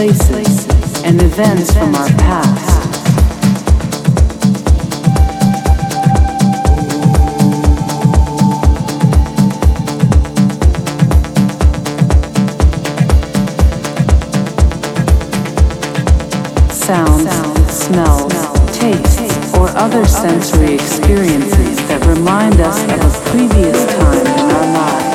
places, and events from our past. Sounds, smells, tastes, or other sensory experiences that remind us of a previous time in our lives.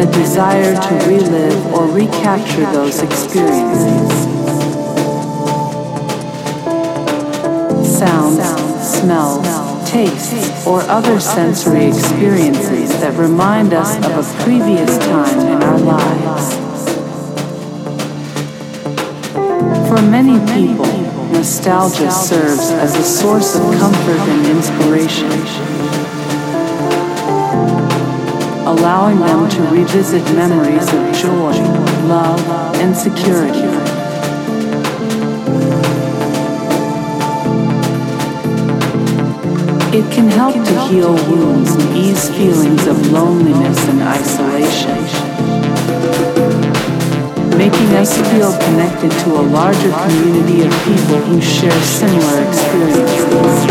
A desire to relive or recapture those experiences. Sounds, smells, tastes, or other sensory experiences that remind us of a previous time in our lives. For many people, nostalgia serves as a source of comfort and inspiration, allowing them to revisit memories of joy, love, and security. It can help to heal wounds and ease feelings of loneliness and isolation making us feel connected to a larger community of people who share similar experiences.